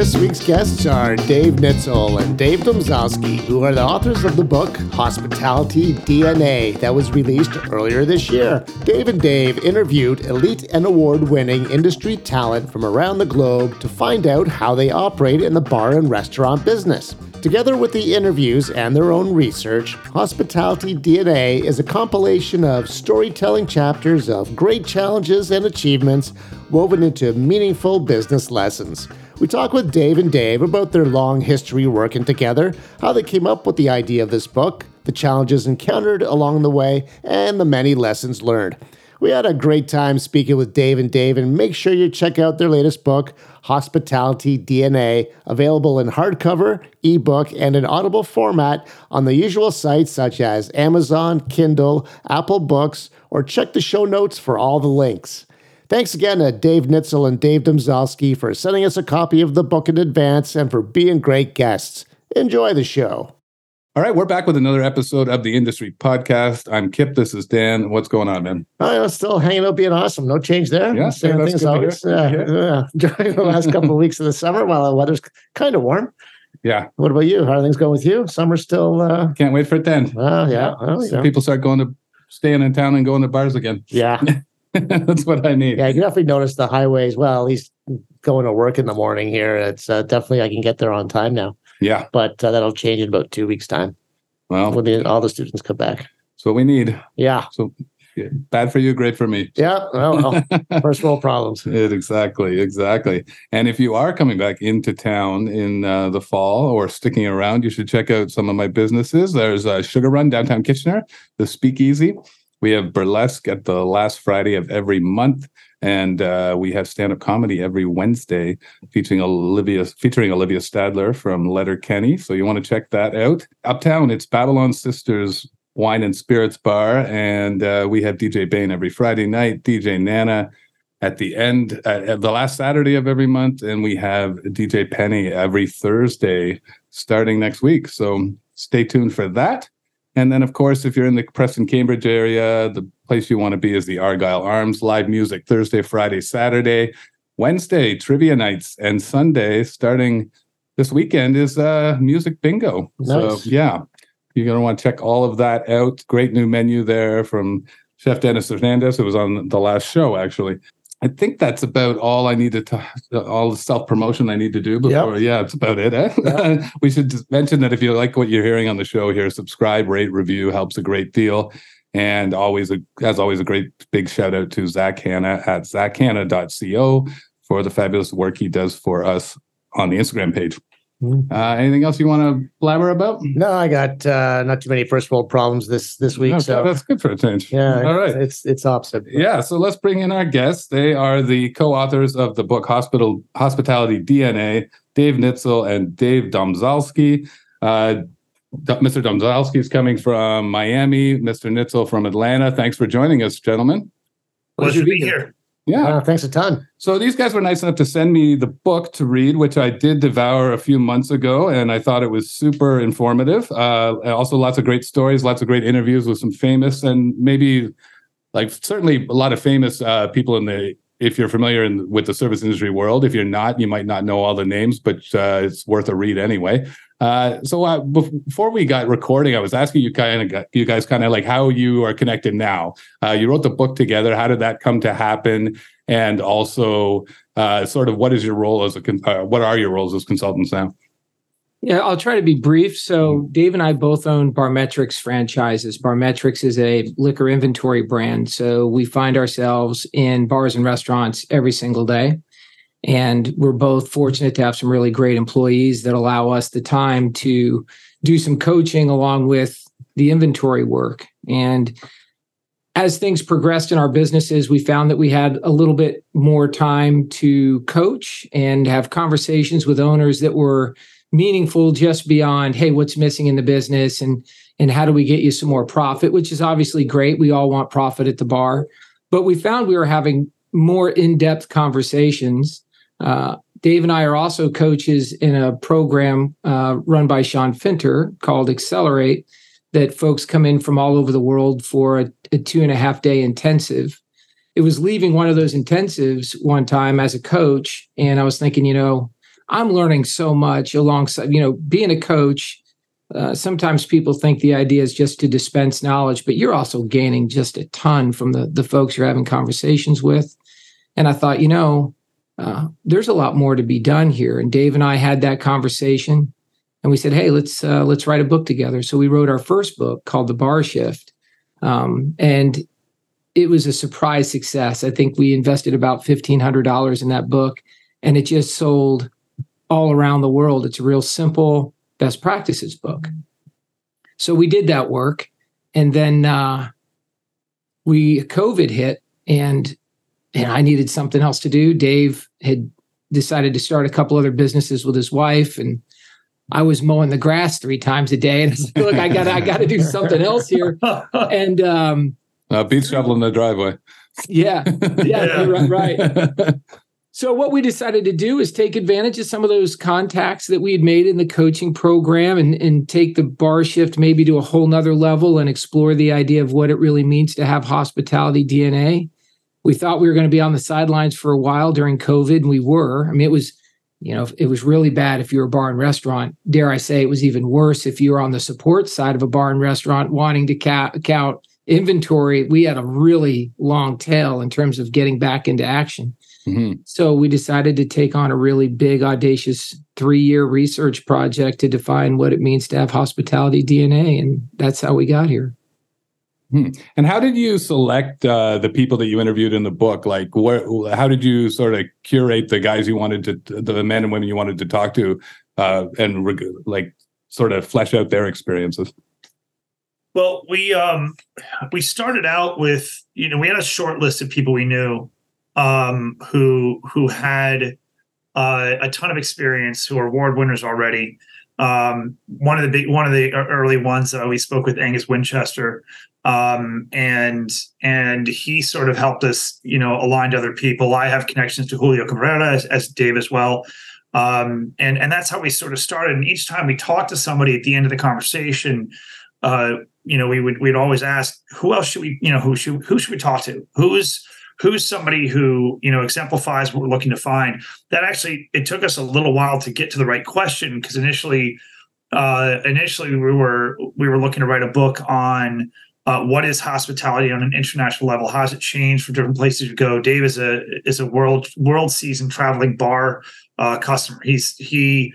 This week's guests are Dave Nitzel and Dave Domzalski, who are the authors of the book Hospitality DNA that was released earlier this year. Dave and Dave interviewed elite and award winning industry talent from around the globe to find out how they operate in the bar and restaurant business. Together with the interviews and their own research, Hospitality DNA is a compilation of storytelling chapters of great challenges and achievements woven into meaningful business lessons. We talk with Dave and Dave about their long history working together, how they came up with the idea of this book, the challenges encountered along the way, and the many lessons learned. We had a great time speaking with Dave and Dave, and make sure you check out their latest book, Hospitality DNA, available in hardcover, ebook, and an audible format on the usual sites such as Amazon, Kindle, Apple Books, or check the show notes for all the links. Thanks again to Dave Nitzel and Dave Domzalski for sending us a copy of the book in advance and for being great guests. Enjoy the show. All right, we're back with another episode of the Industry Podcast. I'm Kip. This is Dan. What's going on, man? I'm still hanging out, being awesome. No change there. Yeah, same yeah, thing as always. Yeah, yeah. Enjoying the last couple of weeks of the summer while the weather's kind of warm. Yeah. What about you? How are things going with you? Summer's still. Uh... Can't wait for it then. Oh yeah. Oh, So yeah. people start going to staying in town and going to bars again. Yeah. That's what I need. Yeah. You definitely notice the highways. Well, at least going to work in the morning here, it's uh, definitely I can get there on time now. Yeah. But uh, that'll change in about two weeks' time Well, when the, all the students come back. that's what we need. Yeah. So bad for you, great for me. Yeah. Well, well, first world problems. It, exactly, exactly. And if you are coming back into town in uh, the fall or sticking around, you should check out some of my businesses. There's uh, Sugar Run downtown Kitchener, the Speakeasy. We have burlesque at the last Friday of every month, and uh, we have stand-up comedy every Wednesday, featuring Olivia featuring Olivia Stadler from Letterkenny. So you want to check that out. Uptown, it's Babylon Sisters Wine and Spirits Bar, and uh, we have DJ Bain every Friday night, DJ Nana at the end the last Saturday of every month, and we have DJ Penny every Thursday starting next week. So stay tuned for that. And then, of course, if you're in the Preston Cambridge area, the place you want to be is the Argyle Arms live music Thursday, Friday, Saturday, Wednesday trivia nights, and Sunday starting this weekend is uh music bingo. Nice. So yeah, you're gonna want to check all of that out. Great new menu there from Chef Dennis Hernandez, who was on the last show actually. I think that's about all I need to all the self promotion I need to do before. Yeah, it's about it. Eh? we should just mention that if you like what you're hearing on the show here, subscribe, rate, review helps a great deal. And always, a, as always, a great big shout out to Zak Hannah at zakhannah.co for the fabulous work he does for us on the Instagram page. Mhm. Uh, anything else you want to blabber about? No, I got uh, not too many first world problems this this week. Okay, so that's good for a change. yeah, All right. it's it's opposite. Yeah, so let's bring in our guests. They are the co-authors of the book Hospital Hospitality DNA, Dave Nitzel and Dave Domzalski. Uh, Mr. Domzalski is coming from Miami, Mr. Nitzel from Atlanta. Thanks for joining us, gentlemen. Pleasure to be here. Yeah. Uh, thanks a ton. So these guys were nice enough to send me the book to read, which I did devour a few months ago, and I thought it was super informative. Uh, also, lots of great stories, lots of great interviews with some famous and maybe, like, certainly a lot of famous uh, people in the. If you're familiar in, with the service industry world, if you're not, you might not know all the names, but uh, it's worth a read anyway. Uh, so uh, before we got recording, I was asking you kind of, you guys kind of like how you are connected now. Uh, you wrote the book together. How did that come to happen? And also, uh, sort of, what is your role as a, uh, what are your roles as consultants now? Yeah, I'll try to be brief. So, mm-hmm. Dave and I both own Barmetrics franchises. Barmetrics is a liquor inventory brand. So, we find ourselves in bars and restaurants every single day. And we're both fortunate to have some really great employees that allow us the time to do some coaching along with the inventory work. And as things progressed in our businesses, we found that we had a little bit more time to coach and have conversations with owners that were meaningful just beyond hey what's missing in the business and and how do we get you some more profit which is obviously great. We all want profit at the bar. But we found we were having more in-depth conversations. Uh, dave and i are also coaches in a program uh, run by sean finter called accelerate that folks come in from all over the world for a, a two and a half day intensive. It was leaving one of those intensives one time as a coach and i was thinking you know I'm learning so much alongside, you know, being a coach. Uh, sometimes people think the idea is just to dispense knowledge, but you're also gaining just a ton from the the folks you're having conversations with. And I thought, you know, uh, there's a lot more to be done here. And Dave and I had that conversation, and we said, hey, let's uh, let's write a book together. So we wrote our first book called The Bar Shift, um, and it was a surprise success. I think we invested about fifteen hundred dollars in that book, and it just sold all around the world. It's a real simple best practices book. So we did that work, and then uh, we COVID hit, and and I needed something else to do. Dave had decided to start a couple other businesses with his wife, and I was mowing the grass three times a day. And I said, "Look, I got I got to do something else here." And um, uh, Pete's shoveling the driveway. Yeah, yeah, right. right. So what we decided to do is take advantage of some of those contacts that we had made in the coaching program and, and take the bar shift maybe to a whole nother level and explore the idea of what it really means to have hospitality DNA. We thought we were going to be on the sidelines for a while during COVID, and we were. I mean, it was, you know, it was really bad if you were a bar and restaurant. Dare I say, it was even worse if you were on the support side of a bar and restaurant wanting to ca- count inventory. We had a really long tail in terms of getting back into action. Mm-hmm. So we decided to take on a really big, audacious three year research project to define what it means to have hospitality DNA. And that's how we got here. Hmm. And how did you select uh, the people that you interviewed in the book? Like, what? How did you sort of curate the guys you wanted to, the men and women you wanted to talk to, uh, and like sort of flesh out their experiences? Well, we um, we started out with you know we had a short list of people we knew um, who who had uh, a ton of experience, who are award winners already. Um, one of the big one of the early ones that we spoke with Angus Winchester, um, and and he sort of helped us, you know, align to other people. I have connections to Julio Cabrera as, as Dave as well. Um, and and that's how we sort of started. And each time we talked to somebody at the end of the conversation, uh, you know, we would we'd always ask, who else should we, you know, who should who should we talk to? Who's who's somebody who you know exemplifies what we're looking to find? That actually it took us a little while to get to the right question because initially uh, initially we were we were looking to write a book on uh, what is hospitality on an international level? How has it changed for different places you go? Dave is a is a world world seasoned traveling bar uh, customer. He's he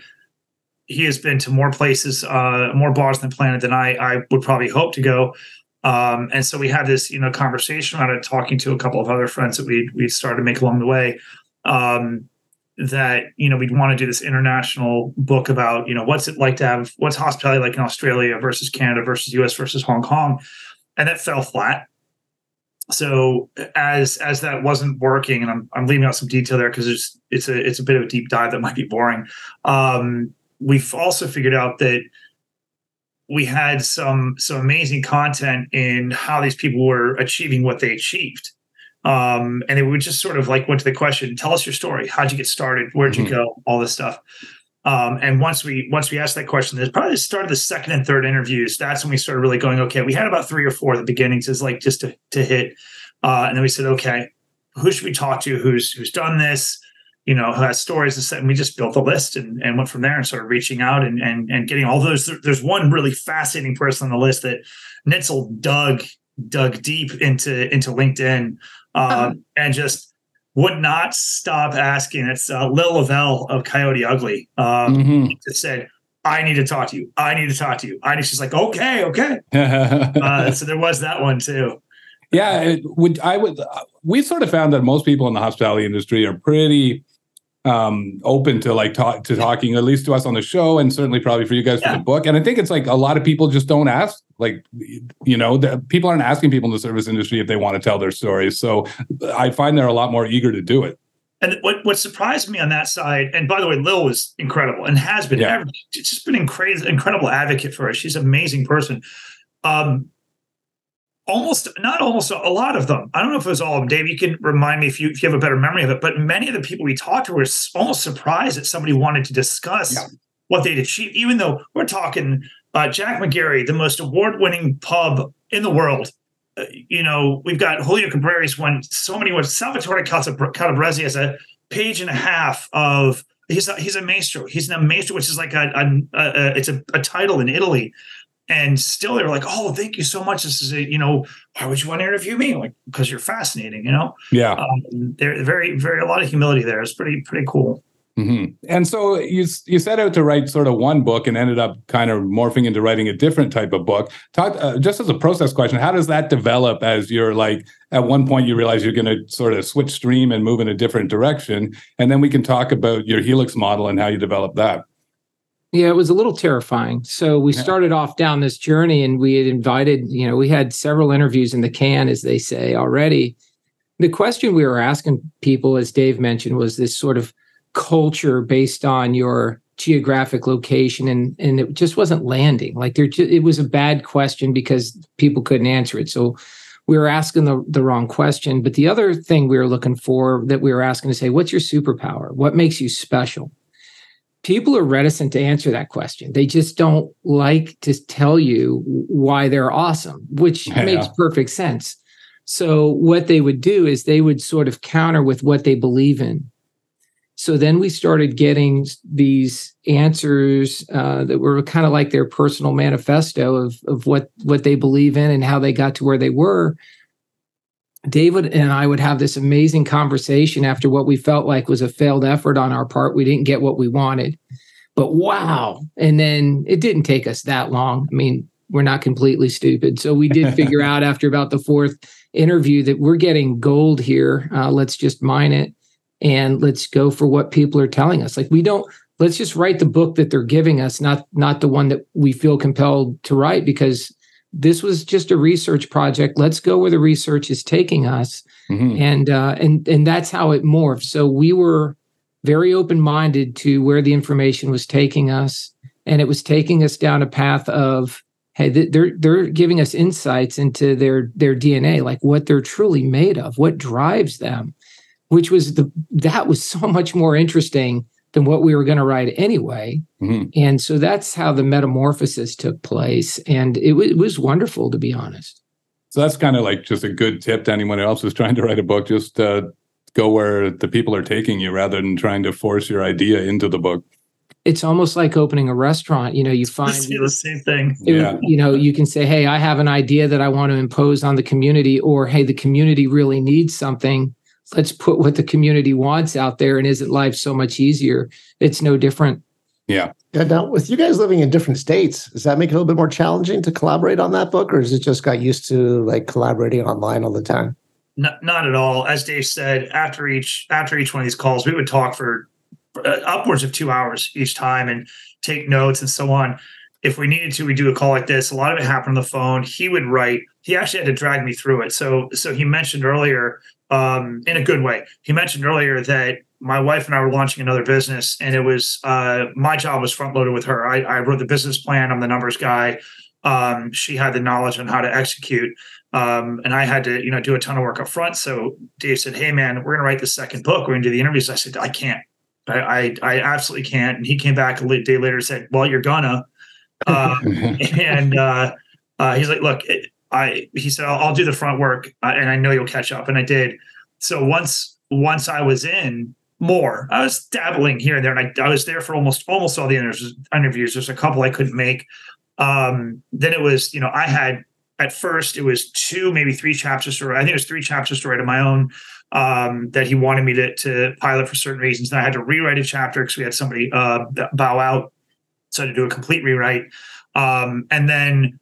he has been to more places uh, more bars than planet than i i would probably hope to go um, and so we had this, you know, conversation around it, talking to a couple of other friends that we we started to make along the way. Um, that you know we'd want to do this international book about you know what's it like to have what's hospitality like in Australia versus Canada versus US versus Hong Kong, and that fell flat. So as as that wasn't working, and I'm I'm leaving out some detail there because it's it's a it's a bit of a deep dive that might be boring. Um, we've also figured out that we had some some amazing content in how these people were achieving what they achieved. Um, and it would just sort of like went to the question, tell us your story. How'd you get started? Where'd mm-hmm. you go? All this stuff. Um, and once we once we asked that question, there's probably the start of the second and third interviews. That's when we started really going. Okay, we had about three or four at the beginnings, is like just to to hit, uh, and then we said, okay, who should we talk to? Who's who's done this? You know, who has stories and we just built a list and, and went from there and started reaching out and, and, and getting all those. There's one really fascinating person on the list that Nitzel dug, dug deep into, into LinkedIn um, uh-huh. and just would not stop asking. It's uh, Lil Lovell of Coyote Ugly. Um, mm-hmm. Just said, I need to talk to you. I need to talk to you. I need, she's like, okay, okay. uh, so there was that one too. Yeah, it would I would we sort of found that most people in the hospitality industry are pretty um, open to like talk to talking at least to us on the show and certainly probably for you guys yeah. for the book and i think it's like a lot of people just don't ask like you know the, people aren't asking people in the service industry if they want to tell their stories so i find they're a lot more eager to do it and what, what surprised me on that side, and by the way, Lil was incredible and has been. Yeah. She's just been an incredible, incredible advocate for us. She's an amazing person. Um, almost not almost a lot of them. I don't know if it was all of them. Dave, you can remind me if you if you have a better memory of it. But many of the people we talked to were almost surprised that somebody wanted to discuss yeah. what they'd achieved, even though we're talking uh, Jack McGarry, the most award-winning pub in the world. Uh, you know, we've got Julio Cabrera's won so many awards. Salvatore Calabrese has a page and a half of he's a, he's a maestro. He's a maestro, which is like a, a, a it's a, a, title in Italy. And still, they were like, "Oh, thank you so much. This is a, you know, why would you want to interview me? Like, because you're fascinating, you know." Yeah. Um, there, very, very, a lot of humility there. It's pretty, pretty cool. Mm-hmm. And so you you set out to write sort of one book and ended up kind of morphing into writing a different type of book. Talk uh, just as a process question, how does that develop as you're like at one point you realize you're going to sort of switch stream and move in a different direction, and then we can talk about your Helix model and how you develop that. Yeah, it was a little terrifying. So we yeah. started off down this journey, and we had invited, you know, we had several interviews in the can, as they say already. The question we were asking people, as Dave mentioned, was this sort of culture based on your geographic location and and it just wasn't landing like there it was a bad question because people couldn't answer it so we were asking the, the wrong question but the other thing we were looking for that we were asking to say what's your superpower what makes you special people are reticent to answer that question they just don't like to tell you why they're awesome which yeah. makes perfect sense so what they would do is they would sort of counter with what they believe in so then we started getting these answers uh, that were kind of like their personal manifesto of, of what, what they believe in and how they got to where they were. David and I would have this amazing conversation after what we felt like was a failed effort on our part. We didn't get what we wanted, but wow. And then it didn't take us that long. I mean, we're not completely stupid. So we did figure out after about the fourth interview that we're getting gold here. Uh, let's just mine it and let's go for what people are telling us. Like we don't let's just write the book that they're giving us, not not the one that we feel compelled to write because this was just a research project. Let's go where the research is taking us, mm-hmm. and uh, and and that's how it morphed. So we were very open minded to where the information was taking us, and it was taking us down a path of hey, they're they're giving us insights into their their DNA, like what they're truly made of, what drives them, which was the that was so much more interesting than what we were going to write anyway. Mm-hmm. And so that's how the metamorphosis took place, and it, w- it was wonderful to be honest. So that's kind of like just a good tip to anyone else who's trying to write a book. Just uh, go where the people are taking you rather than trying to force your idea into the book it's almost like opening a restaurant. You know, you find the same thing. It, yeah. You know, you can say, "Hey, I have an idea that I want to impose on the community," or "Hey, the community really needs something." Let's put what the community wants out there and isn't life so much easier it's no different yeah yeah now with you guys living in different states does that make it a little bit more challenging to collaborate on that book or is it just got used to like collaborating online all the time not, not at all as dave said after each after each one of these calls we would talk for uh, upwards of two hours each time and take notes and so on if we needed to, we do a call like this. A lot of it happened on the phone. He would write. He actually had to drag me through it. So, so he mentioned earlier um, in a good way. He mentioned earlier that my wife and I were launching another business, and it was uh, my job was front loaded with her. I, I, wrote the business plan. I'm the numbers guy. Um, she had the knowledge on how to execute, um, and I had to you know do a ton of work up front. So Dave said, "Hey man, we're going to write the second book. We're going to do the interviews." I said, "I can't. I, I, I absolutely can't." And he came back a day later and said, "Well, you're gonna." Um, and uh, uh, he's like, "Look." It, I he said I'll, I'll do the front work uh, and I know you'll catch up and I did. So once once I was in more, I was dabbling here and there and I, I was there for almost almost all the interviews. There's a couple I couldn't make. Um, then it was you know I had at first it was two maybe three chapters to write. I think it was three chapters to write of my own um, that he wanted me to to pilot for certain reasons. And I had to rewrite a chapter because we had somebody uh, bow out, so I had to do a complete rewrite. Um, and then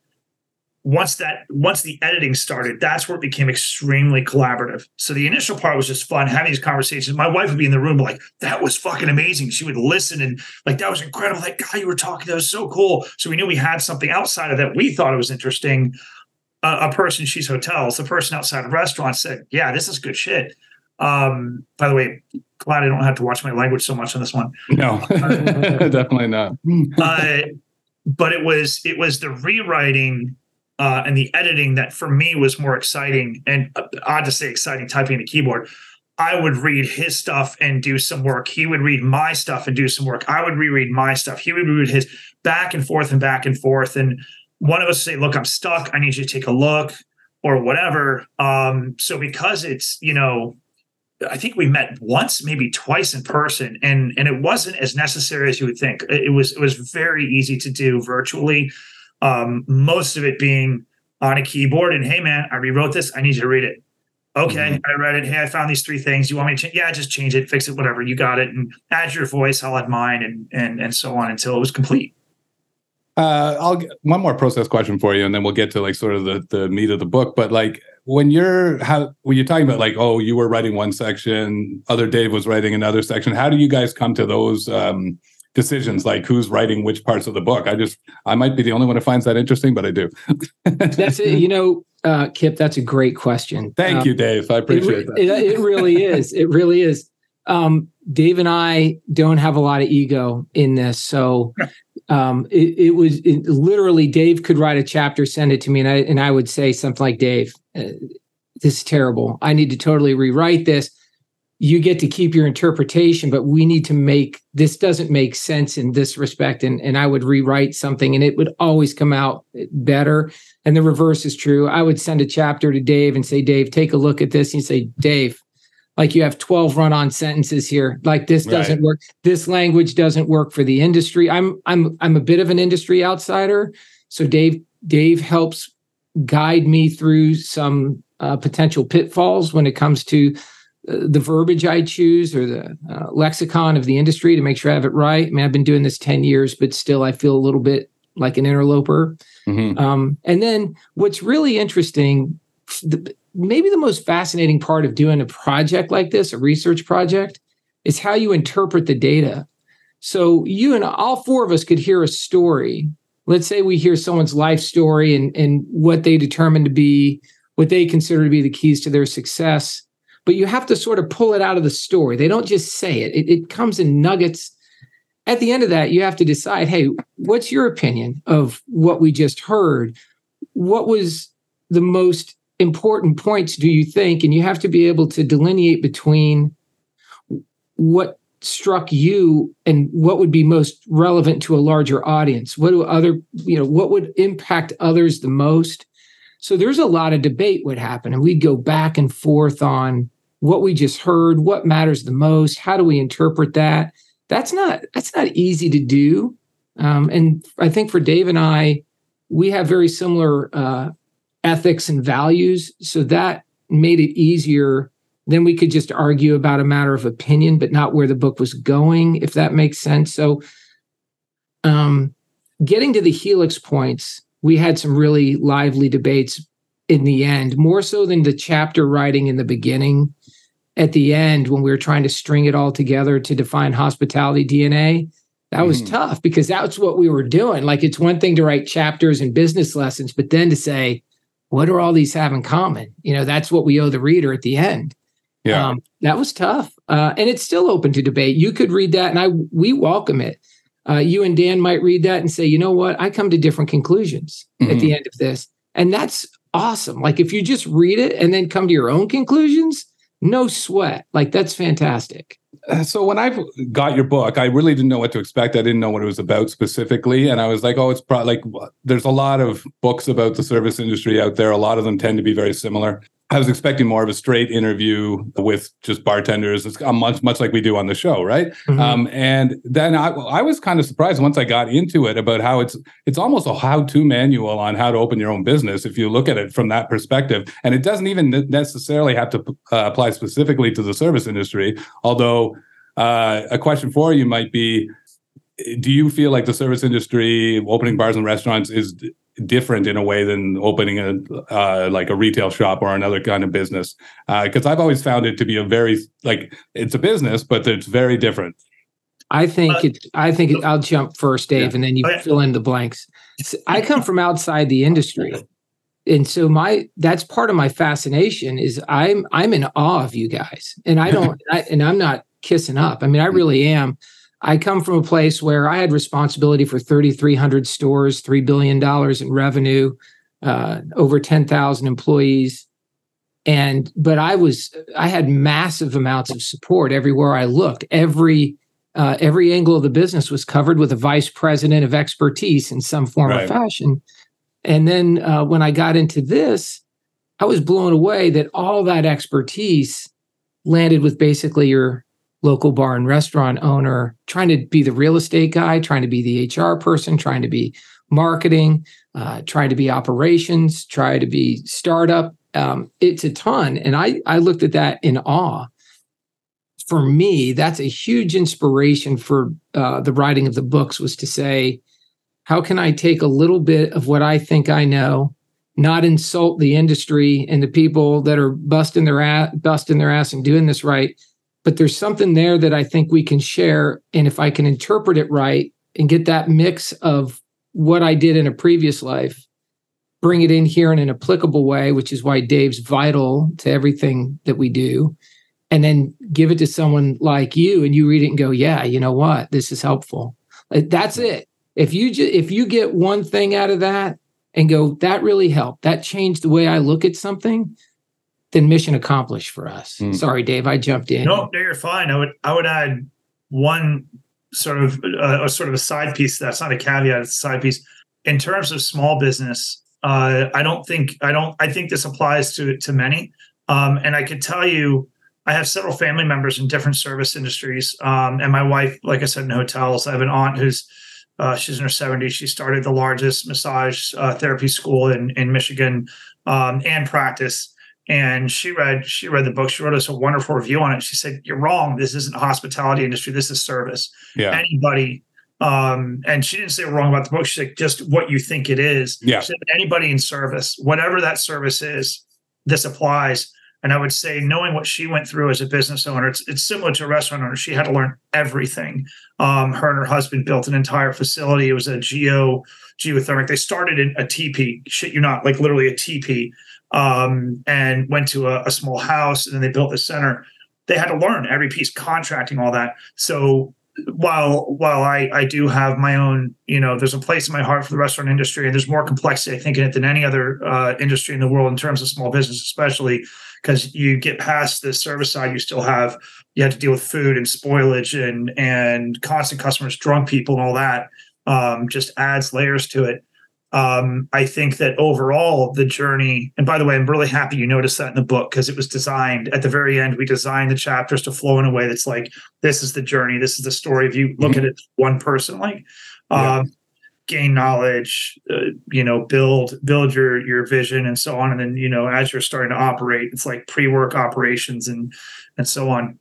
once that once the editing started that's where it became extremely collaborative. So the initial part was just fun having these conversations. My wife would be in the room like that was fucking amazing. She would listen and like that was incredible. That guy you were talking that was so cool. So we knew we had something outside of that. We thought it was interesting. Uh, a person she's hotels. The person outside of restaurants said yeah this is good shit. Um by the way glad i don't have to watch my language so much on this one. No definitely not. Uh, but it was it was the rewriting uh, and the editing that for me was more exciting and uh, odd to say exciting typing the keyboard. I would read his stuff and do some work. He would read my stuff and do some work. I would reread my stuff. He would read his back and forth and back and forth. And one of us say, "Look, I'm stuck. I need you to take a look," or whatever. Um, so because it's you know I think we met once, maybe twice in person, and and it wasn't as necessary as you would think. It was it was very easy to do virtually. Um, most of it being on a keyboard, and hey man, I rewrote this. I need you to read it. Okay, mm-hmm. I read it. Hey, I found these three things. You want me to change? Yeah, just change it, fix it, whatever. You got it, and add your voice. I'll add mine, and and and so on until it was complete. Uh, I'll get one more process question for you, and then we'll get to like sort of the the meat of the book. But like when you're how when you're talking about like oh you were writing one section, other Dave was writing another section. How do you guys come to those um, decisions? Like who's writing which parts of the book? I just I might be the only one who finds that interesting, but I do. That's it. You know, uh, Kip, that's a great question. Thank um, you, Dave. I appreciate it, that. It, it really is. It really is. Um, Dave and I don't have a lot of ego in this, so um, it, it, was it, literally Dave could write a chapter, send it to me, and I and I would say something like, "Dave, uh, this is terrible. I need to totally rewrite this." You get to keep your interpretation, but we need to make this doesn't make sense in this respect. And and I would rewrite something, and it would always come out better. And the reverse is true. I would send a chapter to Dave and say, "Dave, take a look at this." And you say, "Dave, like you have 12 run-on sentences here like this doesn't right. work this language doesn't work for the industry i'm i'm i'm a bit of an industry outsider so dave dave helps guide me through some uh, potential pitfalls when it comes to the verbiage i choose or the uh, lexicon of the industry to make sure i have it right i mean i've been doing this 10 years but still i feel a little bit like an interloper mm-hmm. um, and then what's really interesting the, maybe the most fascinating part of doing a project like this, a research project, is how you interpret the data. So you and all four of us could hear a story. Let's say we hear someone's life story and, and what they determine to be what they consider to be the keys to their success. But you have to sort of pull it out of the story. They don't just say it, it, it comes in nuggets. At the end of that, you have to decide hey, what's your opinion of what we just heard? What was the most important points do you think? And you have to be able to delineate between what struck you and what would be most relevant to a larger audience. What do other, you know, what would impact others the most? So there's a lot of debate would happen, and we'd go back and forth on what we just heard, what matters the most, how do we interpret that? That's not that's not easy to do. Um, and I think for Dave and I, we have very similar uh, ethics and values. So that made it easier. Then we could just argue about a matter of opinion, but not where the book was going, if that makes sense. So, um, getting to the helix points, we had some really lively debates in the end, more so than the chapter writing in the beginning. At the end, when we were trying to string it all together to define hospitality DNA, that was mm. tough because that's what we were doing. Like, it's one thing to write chapters and business lessons, but then to say, what do all these have in common? You know, that's what we owe the reader at the end. Yeah, um, that was tough, uh, and it's still open to debate. You could read that, and I we welcome it. Uh, you and Dan might read that and say, you know what, I come to different conclusions mm-hmm. at the end of this, and that's awesome. Like if you just read it and then come to your own conclusions, no sweat. Like that's fantastic. Uh, so when I got your book, I really didn't know what to expect. I didn't know what it was about specifically, and I was like, "Oh, it's probably like there's a lot of books about the service industry out there. A lot of them tend to be very similar." I was expecting more of a straight interview with just bartenders. It's much much like we do on the show, right? Mm-hmm. Um, and then I, I was kind of surprised once I got into it about how it's it's almost a how to manual on how to open your own business if you look at it from that perspective. And it doesn't even necessarily have to uh, apply specifically to the service industry. Although uh, a question for you might be do you feel like the service industry opening bars and restaurants is different in a way than opening a uh, like a retail shop or another kind of business because uh, i've always found it to be a very like it's a business but it's very different i think uh, it i think it, i'll jump first dave yeah. and then you okay. fill in the blanks i come from outside the industry and so my that's part of my fascination is i'm i'm in awe of you guys and i don't I, and i'm not kissing up i mean i really am I come from a place where I had responsibility for 3,300 stores, $3 billion in revenue, uh, over 10,000 employees. And, but I was, I had massive amounts of support everywhere I looked. Every, uh, every angle of the business was covered with a vice president of expertise in some form right. or fashion. And then uh, when I got into this, I was blown away that all that expertise landed with basically your local bar and restaurant owner, trying to be the real estate guy, trying to be the HR person, trying to be marketing, uh, trying to be operations, try to be startup. Um, it's a ton. And I, I looked at that in awe. For me, that's a huge inspiration for uh, the writing of the books was to say, how can I take a little bit of what I think I know, not insult the industry and the people that are busting their ass, busting their ass and doing this right, but there's something there that I think we can share. And if I can interpret it right and get that mix of what I did in a previous life, bring it in here in an applicable way, which is why Dave's vital to everything that we do, and then give it to someone like you, and you read it and go, "Yeah, you know what? This is helpful." That's it. If you ju- if you get one thing out of that and go, "That really helped. That changed the way I look at something." Then mission accomplished for us. Mm. Sorry, Dave, I jumped in. No, no, you're fine. I would I would add one sort of uh, a sort of a side piece. That's not a caveat; it's a side piece. In terms of small business, uh, I don't think I don't I think this applies to to many. Um, and I could tell you, I have several family members in different service industries, um, and my wife, like I said, in hotels. I have an aunt who's uh, she's in her 70s. She started the largest massage uh, therapy school in in Michigan um, and practice and she read she read the book. She wrote us a wonderful review on it. She said you're wrong. This isn't a hospitality industry. This is service. Yeah. Anybody um and she didn't say wrong about the book. She said just what you think it is. Yeah. Said, anybody in service whatever that service is this applies. And i would say knowing what she went through as a business owner it's, it's similar to a restaurant owner. She had to learn everything. Um her and her husband built an entire facility. It was a geo geothermic. They started in a tp shit you not like literally a tp um, and went to a, a small house and then they built the center. They had to learn every piece, contracting, all that. So while while I I do have my own, you know, there's a place in my heart for the restaurant industry, and there's more complexity I think in it than any other uh, industry in the world in terms of small business, especially because you get past the service side, you still have you have to deal with food and spoilage and and constant customers, drunk people, and all that. Um, just adds layers to it um, I think that overall the journey, and by the way, I'm really happy you noticed that in the book because it was designed at the very end. We designed the chapters to flow in a way that's like, this is the journey, this is the story. If you look mm-hmm. at it one person, like, yeah. um, gain knowledge, uh, you know, build build your your vision and so on, and then you know, as you're starting to operate, it's like pre work operations and and so on.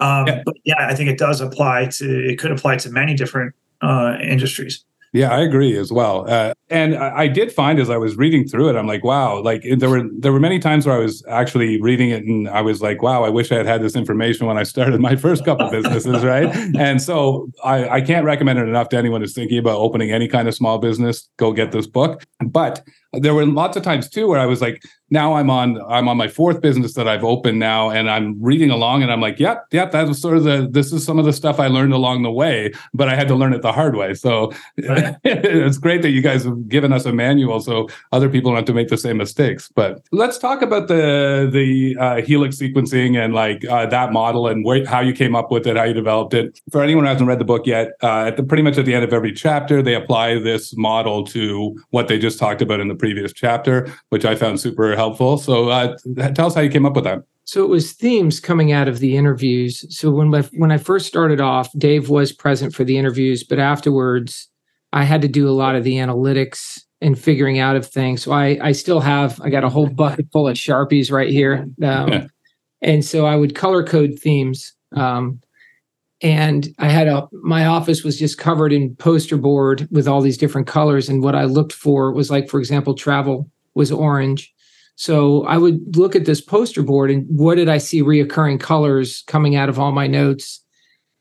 Um, yeah. But yeah, I think it does apply to. It could apply to many different uh, industries. Yeah, I agree as well. Uh, and I, I, did find as I was reading through it, I'm like, wow, like there were there were many times where I was actually reading it and I was like, wow, I wish I had had this information when I started my first couple businesses, right? And so I, I can't recommend it enough to anyone who's thinking about opening any kind of small business. Go get this book. But there were lots of times too where I was like, now I'm on I'm on my fourth business that I've opened now, and I'm reading along, and I'm like, yep, yep, that was sort of the this is some of the stuff I learned along the way, but I had to learn it the hard way. So right. it's great that you guys have given us a manual so other people don't have to make the same mistakes. But let's talk about the the uh, helix sequencing and like uh, that model and where, how you came up with it, how you developed it. For anyone who hasn't read the book yet, uh, at the pretty much at the end of every chapter, they apply this model to what they just talked about in the previous chapter, which I found super helpful. So uh, tell us how you came up with that. So it was themes coming out of the interviews. So when my, when I first started off, Dave was present for the interviews, but afterwards, I had to do a lot of the analytics and figuring out of things. So I I still have I got a whole bucket full of sharpies right here, um, yeah. and so I would color code themes. Um, and I had a my office was just covered in poster board with all these different colors. And what I looked for was like, for example, travel was orange. So I would look at this poster board and what did I see reoccurring colors coming out of all my notes?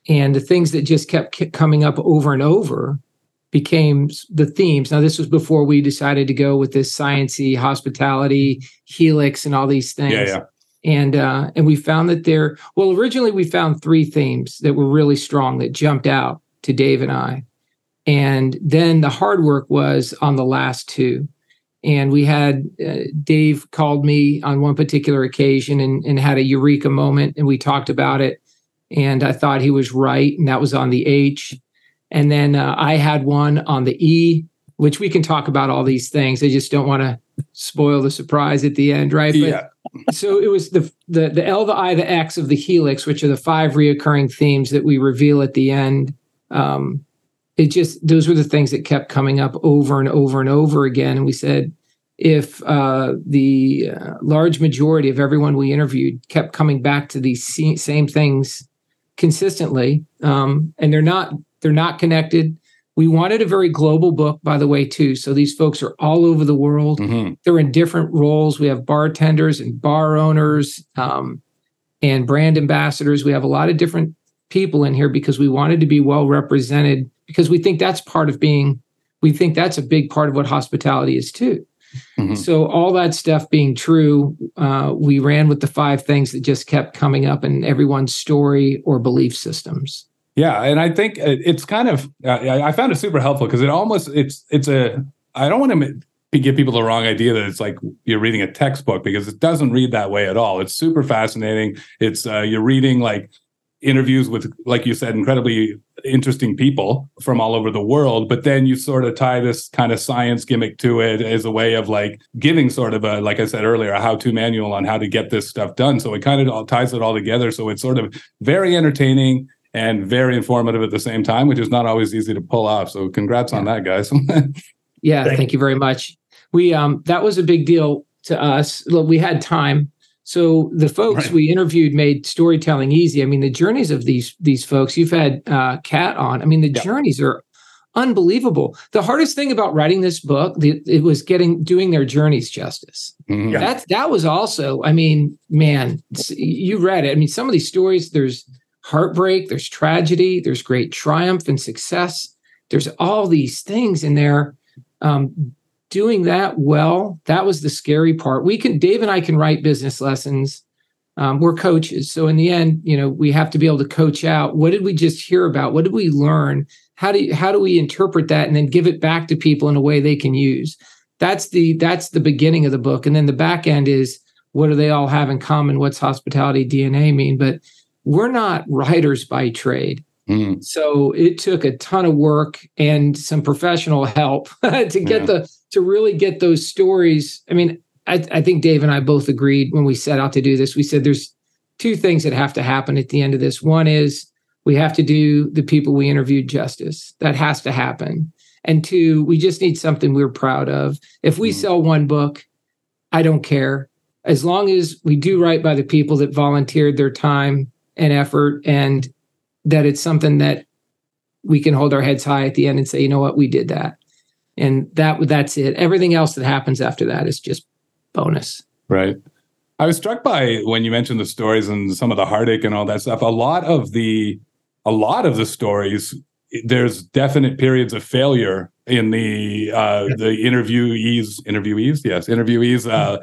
And the things that just kept coming up over and over became the themes. Now, this was before we decided to go with this sciency, hospitality, helix, and all these things. Yeah, yeah and uh, and we found that there. Well, originally we found three themes that were really strong that jumped out to Dave and I, and then the hard work was on the last two. And we had uh, Dave called me on one particular occasion and, and had a eureka moment, and we talked about it. And I thought he was right, and that was on the H. And then uh, I had one on the E, which we can talk about all these things. I just don't want to spoil the surprise at the end, right? But, yeah. so it was the the the L, the I, the X of the helix, which are the five reoccurring themes that we reveal at the end. Um, it just those were the things that kept coming up over and over and over again. And we said, if uh, the uh, large majority of everyone we interviewed kept coming back to these same things consistently, um, and they're not they're not connected. We wanted a very global book, by the way, too. So these folks are all over the world. Mm-hmm. They're in different roles. We have bartenders and bar owners um, and brand ambassadors. We have a lot of different people in here because we wanted to be well represented because we think that's part of being, we think that's a big part of what hospitality is too. Mm-hmm. So all that stuff being true, uh, we ran with the five things that just kept coming up in everyone's story or belief systems. Yeah, and I think it's kind of I found it super helpful because it almost it's it's a I don't want to give people the wrong idea that it's like you're reading a textbook because it doesn't read that way at all. It's super fascinating. It's uh, you're reading like interviews with like you said incredibly interesting people from all over the world but then you sort of tie this kind of science gimmick to it as a way of like giving sort of a like i said earlier a how-to manual on how to get this stuff done so it kind of all ties it all together so it's sort of very entertaining and very informative at the same time which is not always easy to pull off so congrats yeah. on that guys yeah thank, thank you very much we um that was a big deal to us Look, we had time so the folks right. we interviewed made storytelling easy. I mean, the journeys of these these folks. You've had uh, Kat on. I mean, the journeys are unbelievable. The hardest thing about writing this book, the, it was getting doing their journeys justice. Mm-hmm. Yeah. That that was also. I mean, man, you read it. I mean, some of these stories. There's heartbreak. There's tragedy. There's great triumph and success. There's all these things in there. Um, doing that well, that was the scary part. We can, Dave and I can write business lessons. Um, we're coaches. So in the end, you know, we have to be able to coach out. What did we just hear about? What did we learn? How do you, how do we interpret that and then give it back to people in a way they can use? That's the that's the beginning of the book, and then the back end is what do they all have in common? What's hospitality DNA mean? But we're not writers by trade. Mm. So it took a ton of work and some professional help to get yeah. the to really get those stories. I mean, I, I think Dave and I both agreed when we set out to do this. We said there's two things that have to happen at the end of this. One is we have to do the people we interviewed justice. That has to happen. And two, we just need something we're proud of. If we mm. sell one book, I don't care. As long as we do right by the people that volunteered their time and effort and that it's something that we can hold our heads high at the end and say, you know what, we did that. And that that's it. Everything else that happens after that is just bonus. Right. I was struck by when you mentioned the stories and some of the heartache and all that stuff. A lot of the a lot of the stories there's definite periods of failure in the uh, the interviewees interviewees yes interviewees uh,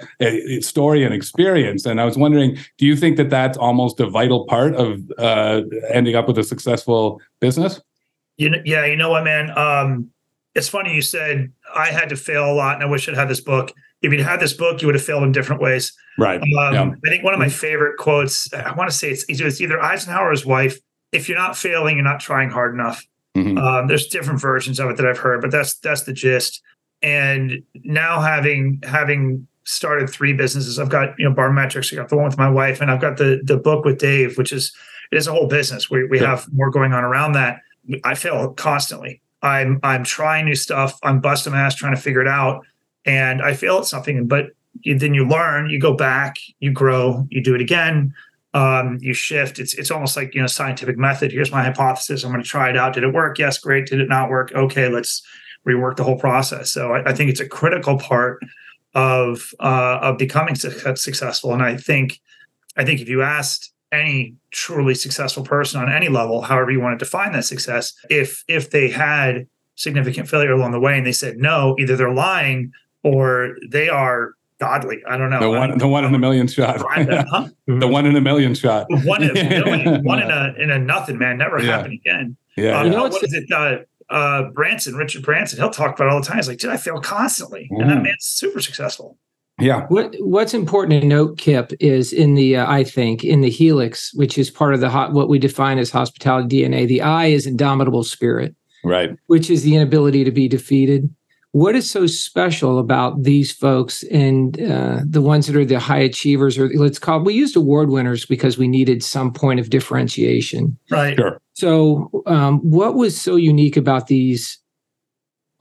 story and experience and i was wondering do you think that that's almost a vital part of uh, ending up with a successful business you know, yeah you know what man um, it's funny you said I had to fail a lot and I wish I'd had this book. If you'd had this book, you would have failed in different ways. Right. Um, yeah. I think one of my favorite quotes, I want to say it's, it's either Eisenhower or his wife. If you're not failing, you're not trying hard enough. Mm-hmm. Um, there's different versions of it that I've heard, but that's that's the gist. And now having having started three businesses, I've got you know Barmetrics, I got the one with my wife, and I've got the the book with Dave, which is it is a whole business. We we yeah. have more going on around that. I fail constantly. I'm I'm trying new stuff. I'm busting my ass trying to figure it out, and I fail at something. But then you learn, you go back, you grow, you do it again. Um, you shift. It's it's almost like you know scientific method. Here's my hypothesis. I'm going to try it out. Did it work? Yes, great. Did it not work? Okay, let's rework the whole process. So I, I think it's a critical part of uh, of becoming su- successful. And I think I think if you asked any truly successful person on any level, however you want to define that success, if if they had significant failure along the way and they said no, either they're lying or they are godly. I don't know. The one, the one in a million shot. huh? the one in a million shot. One in a million, one in a in a nothing, man. Never yeah. happen again. Yeah. Uh, you know what is it? Uh, uh, Branson, Richard Branson, he'll talk about all the time. He's like, dude, I fail constantly, mm. and that mm. man's super successful. Yeah. What What's important to note, Kip, is in the uh, I think in the helix, which is part of the hot, what we define as hospitality DNA. The I is indomitable spirit, right? Which is the inability to be defeated. What is so special about these folks and uh, the ones that are the high achievers or let's call we used award winners because we needed some point of differentiation. Right. Sure. so um, what was so unique about these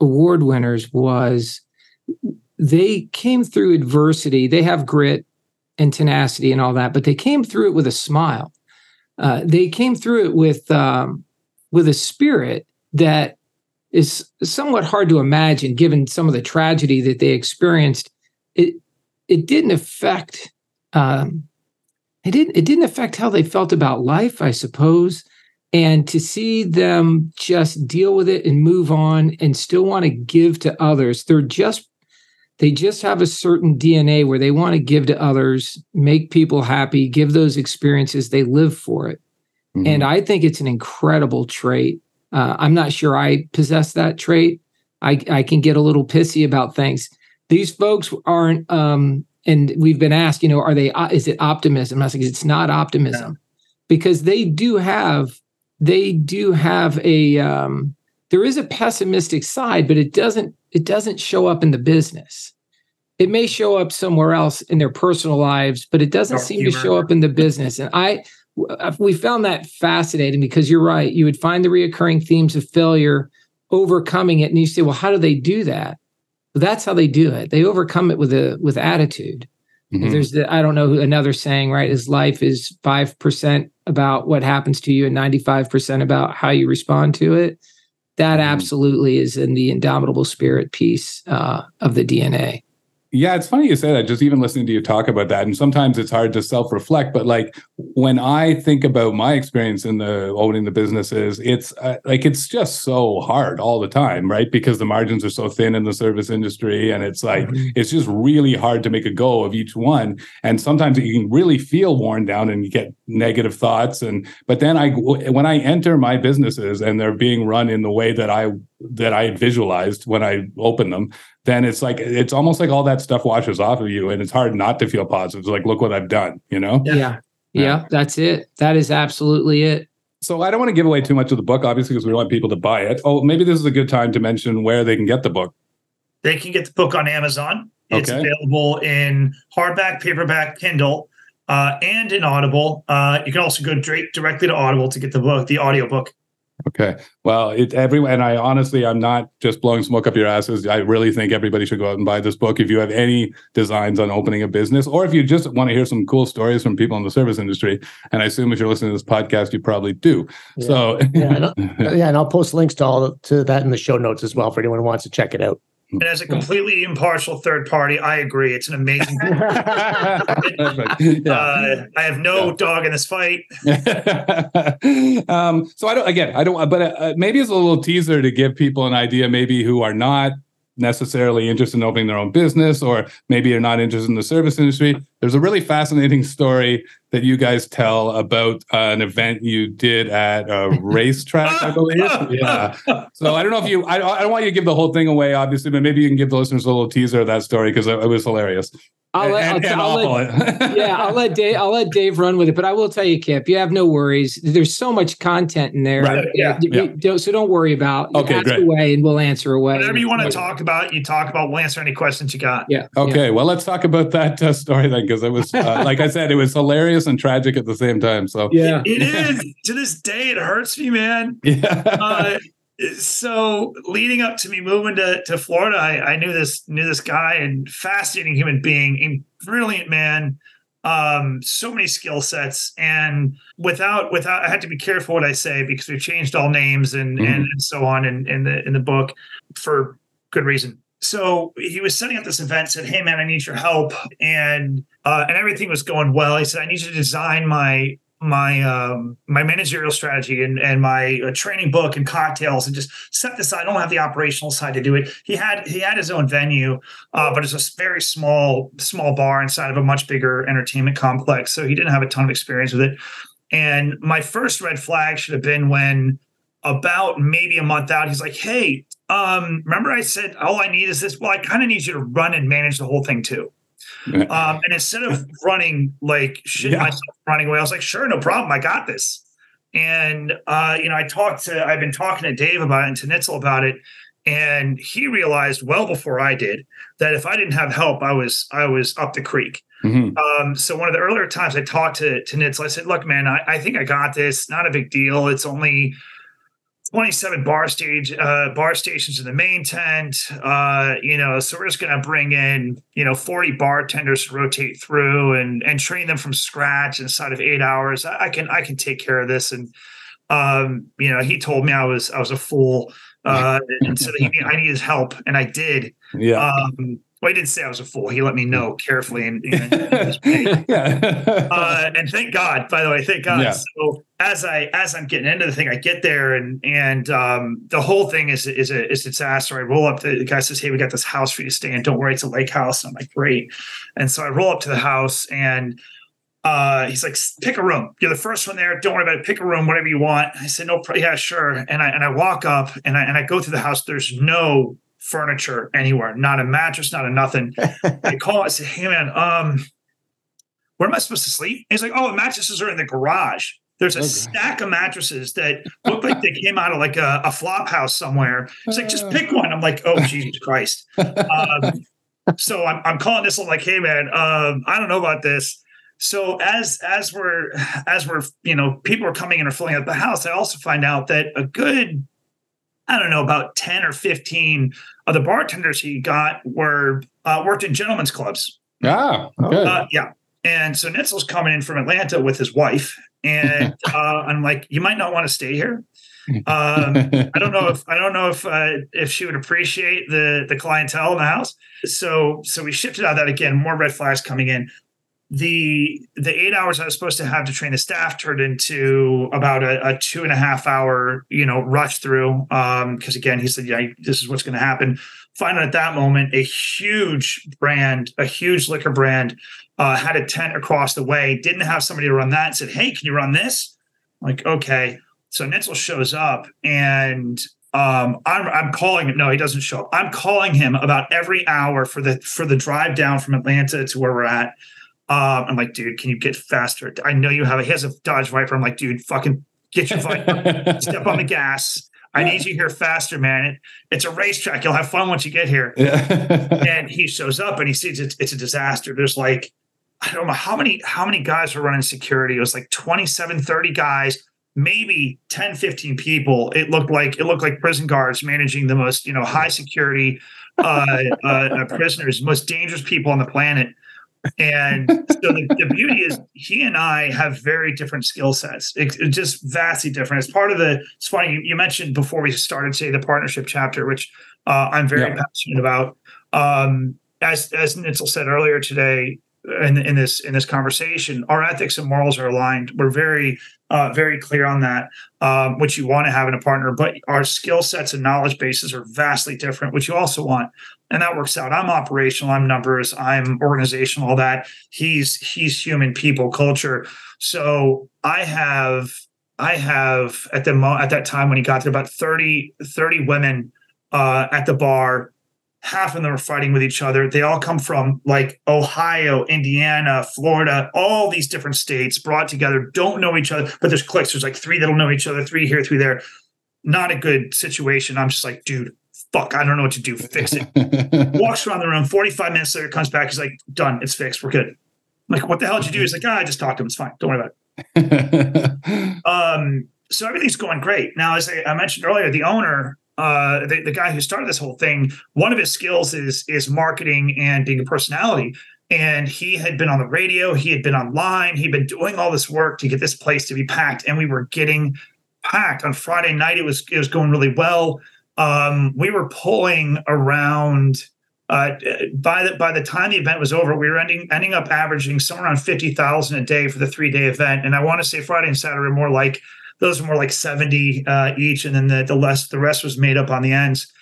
award winners was they came through adversity. They have grit and tenacity and all that but they came through it with a smile. Uh, they came through it with um, with a spirit that is somewhat hard to imagine given some of the tragedy that they experienced. It it didn't affect um, it didn't it didn't affect how they felt about life, I suppose. And to see them just deal with it and move on and still want to give to others, they're just they just have a certain DNA where they want to give to others, make people happy, give those experiences, they live for it. Mhm. And I think it's an incredible trait. Uh, I'm not sure I possess that trait. I, I can get a little pissy about things. These folks aren't, um, and we've been asked, you know, are they, uh, is it optimism? I think it's not optimism because they do have, they do have a, um, there is a pessimistic side, but it doesn't, it doesn't show up in the business. It may show up somewhere else in their personal lives, but it doesn't Dark seem to show up in the business. And I, we found that fascinating because you're right. You would find the reoccurring themes of failure, overcoming it, and you say, "Well, how do they do that?" Well, that's how they do it. They overcome it with a with attitude. Mhm. There's the I don't know another saying, right? Is life is five percent about what happens to you and ninety five percent about how you respond to it. That Mhm. absolutely is in the indomitable spirit piece uh, of the DNA. Yeah, it's funny you say that. Just even listening to you talk about that, and sometimes it's hard to self-reflect. But like when I think about my experience in the owning the businesses, it's uh, like it's just so hard all the time, right? Because the margins are so thin in the service industry, and it's like it's just really hard to make a go of each one. And sometimes you can really feel worn down, and you get negative thoughts. And but then I, when I enter my businesses and they're being run in the way that I that I visualized when I opened them, then it's like it's almost like all that stuff washes off of you and it's hard not to feel positive it's like look what i've done you know Yeah. yeah. yeah, that's it. That is absolutely it. so i don't want to give away too much of the book obviously because we want people to buy it oh maybe this is a good time to mention where they can get the book They can get the book on Amazon. It's Okay. available in hardback, paperback, Kindle, uh, and in Audible. Uh, you can also go direct, directly to Audible to get the book, the audiobook. Okay well it everyone and i honestly i'm not just blowing smoke up your asses i really think everybody should go out and buy this book if you have any designs on opening a business or if you just want to hear some cool stories from people in the service industry and i assume if you're listening to this podcast you probably do Yeah. so Yeah, and yeah, and I'll post links to all to that in the show notes as well for anyone who wants to check it out. And as a completely impartial third party, I agree. It's an amazing. Yeah. Uh, I have no Yeah. dog in this fight. um, so I don't. Again, I don't. But uh, maybe it's a little teaser to give people an idea, maybe who are not necessarily interested in opening their own business, or maybe are not interested in the service industry. There's a really fascinating story that you guys tell about uh, an event you did at a racetrack, I believe. Yeah. So I don't know if you. I, I don't want you to give the whole thing away, obviously, but maybe you can give the listeners a little teaser of that story because it, it was hilarious. I'll let, and, I'll, and I'll let- yeah, I'll let Dave. I'll let Dave run with it. But I will tell you, Kip, you have no worries. There's so much content in there. Right, yeah, You- yeah. don't- so don't worry about. You Okay, ask great. away, and we'll answer away. Whatever you want to talk about, you talk about. We'll answer any questions you got. Yeah. Okay, well, let's talk about that uh, story then, because it was, uh, like I said, it was hilarious and tragic at the same time. So, Yeah. It is to this day. It hurts me, man. yeah, uh, so leading up to me moving to, to Florida, I, I knew this knew this guy and fascinating human being, a brilliant man, um, so many skill sets, and without without I had to be careful what I say because we've changed all names and Mhm. and, and so on in, in the in the book for good reason. So he was setting up this event, said, Hey man, I need your help. And uh, and everything was going well. He said, I need you to design my my um my managerial strategy and and my uh, training book and cocktails and just set this. I don't have the operational side to do it. He had he had his own venue, uh, but it's a very small small bar inside of a much bigger entertainment complex. So he didn't have a ton of experience with it. And my first red flag should have been when about maybe a month out, he's like, Hey, um, remember I said all I need is this? Well, I kind of need you to run and manage the whole thing too. Um, and instead of running like shit Yeah. myself running away, I was like, sure, no problem, I got this. And uh, you know, I talked to I've been talking to Dave about it and to Nitzel about it. and he realized well before I did that if I didn't have help, I was I was up the creek. Mm-hmm. Um, so one of the earlier times I talked to to Nitzel, I said, "Look, man, I, I think I got this. Not a big deal. It's only 27 bar stage uh, bar stations in the main tent. Uh, you know, so we're just gonna bring in you know 40 bartenders to rotate through and and train them from scratch inside of eight hours. I, I can I can take care of this. And um, you know, he told me I was I was a fool. Uh, and so he, I needed help, and I did. Yeah. Um, well, he didn't say I was a fool. He let me know carefully, and and, yeah. uh, and thank God. By the way, thank God. Yeah. So as I as I'm getting into the thing, I get there, and and um, the whole thing is is a is a disaster. I roll up. The, the guy says, "Hey, we got this house for you to stay in. Don't worry, it's a lake house." And I'm like, "Great." And so I roll up to the house, and uh, he's like, pick a room. You're the first one there. Don't worry about it. Pick a room, whatever you want. I said, no, yeah, sure. And I and I walk up and I and I go through the house. There's no furniture anywhere, not a mattress, not a nothing. I call, I say, hey man, um, where am I supposed to sleep? he's like, oh, the mattresses are in the garage. There's a okay. stack of mattresses that look like they came out of like a, a flop house somewhere. He's like, just pick one. I'm like, oh, Jesus Christ. Um, so I'm, I'm calling this one like, hey man, um, I don't know about this. So as as we're as we're you know people are coming in or filling out the house, I also find out that a good I don't know, about 10 or 15 of the bartenders he got were uh, worked in gentlemen's clubs. Ah, okay. Uh, yeah. And so Nitzel's coming in from Atlanta with his wife. And uh, I'm like, you might not want to stay here. Um, I don't know if I don't know if uh, if she would appreciate the the clientele in the house. So so we shifted out that again. More red flags coming in the the eight hours I was supposed to have to train the staff turned into about a, a two and a half hour, you know, rush through. Um, because again, he said, Yeah, this is what's gonna happen. Find out at that moment, a huge brand, a huge liquor brand, uh, had a tent across the way, didn't have somebody to run that and said, Hey, can you run this? I'm like, okay. So Nitzel shows up and um, I'm, I'm calling him. No, he doesn't show up. I'm calling him about every hour for the for the drive down from Atlanta to where we're at um, I'm like, dude, can you get faster? I know you have a, he has a Dodge Viper. I'm like, dude, fucking get your Viper, step on the gas. I need you here faster, man. It, it's a racetrack. You'll have fun once you get here. Yeah. and he shows up and he sees it's, it's a disaster. There's like, I don't know how many, how many guys were running security. It was like 27, 30 guys, maybe 10, 15 people. It looked like, it looked like prison guards managing the most, you know, high security uh, uh, prisoners, most dangerous people on the planet. And so the, the, beauty is he and I have very different skill sets. It's it just vastly different. As part of the, it's funny, you, you, mentioned before we started, say, the partnership chapter, which uh, I'm very yeah. passionate about. Um, as as Nitzel said earlier today, in, in this in this conversation, our ethics and morals are aligned. We're very uh, very clear on that, um, which you want to have in a partner. But our skill sets and knowledge bases are vastly different, which you also want, and that works out. I'm operational, I'm numbers, I'm organizational, all that. He's he's human, people, culture. So I have I have at the mo- at that time when he got there about 30, 30 women uh, at the bar half of them are fighting with each other. They all come from like Ohio, Indiana, Florida, all these different states brought together, don't know each other, but there's cliques. There's like three that'll know each other, three here, three there. Not a good situation. I'm just like, dude, fuck, I don't know what to do. Fix it. Walks around the room, 45 minutes later, comes back. He's like, done. It's fixed. We're good. I'm like, what the hell did you do? He's like, ah, I just talked to him. It's fine. Don't worry about it. um, so everything's going great. Now, as I, I mentioned earlier, the owner uh, the, the guy who started this whole thing, one of his skills is is marketing and being a personality. And he had been on the radio, he had been online, he'd been doing all this work to get this place to be packed, and we were getting packed on Friday night. It was it was going really well. Um, we were pulling around. Uh, by the by the time the event was over, we were ending ending up averaging somewhere around fifty thousand a day for the three day event. And I want to say Friday and Saturday more like those were more like 70 uh, each, and then the the less the rest was made up on the ends.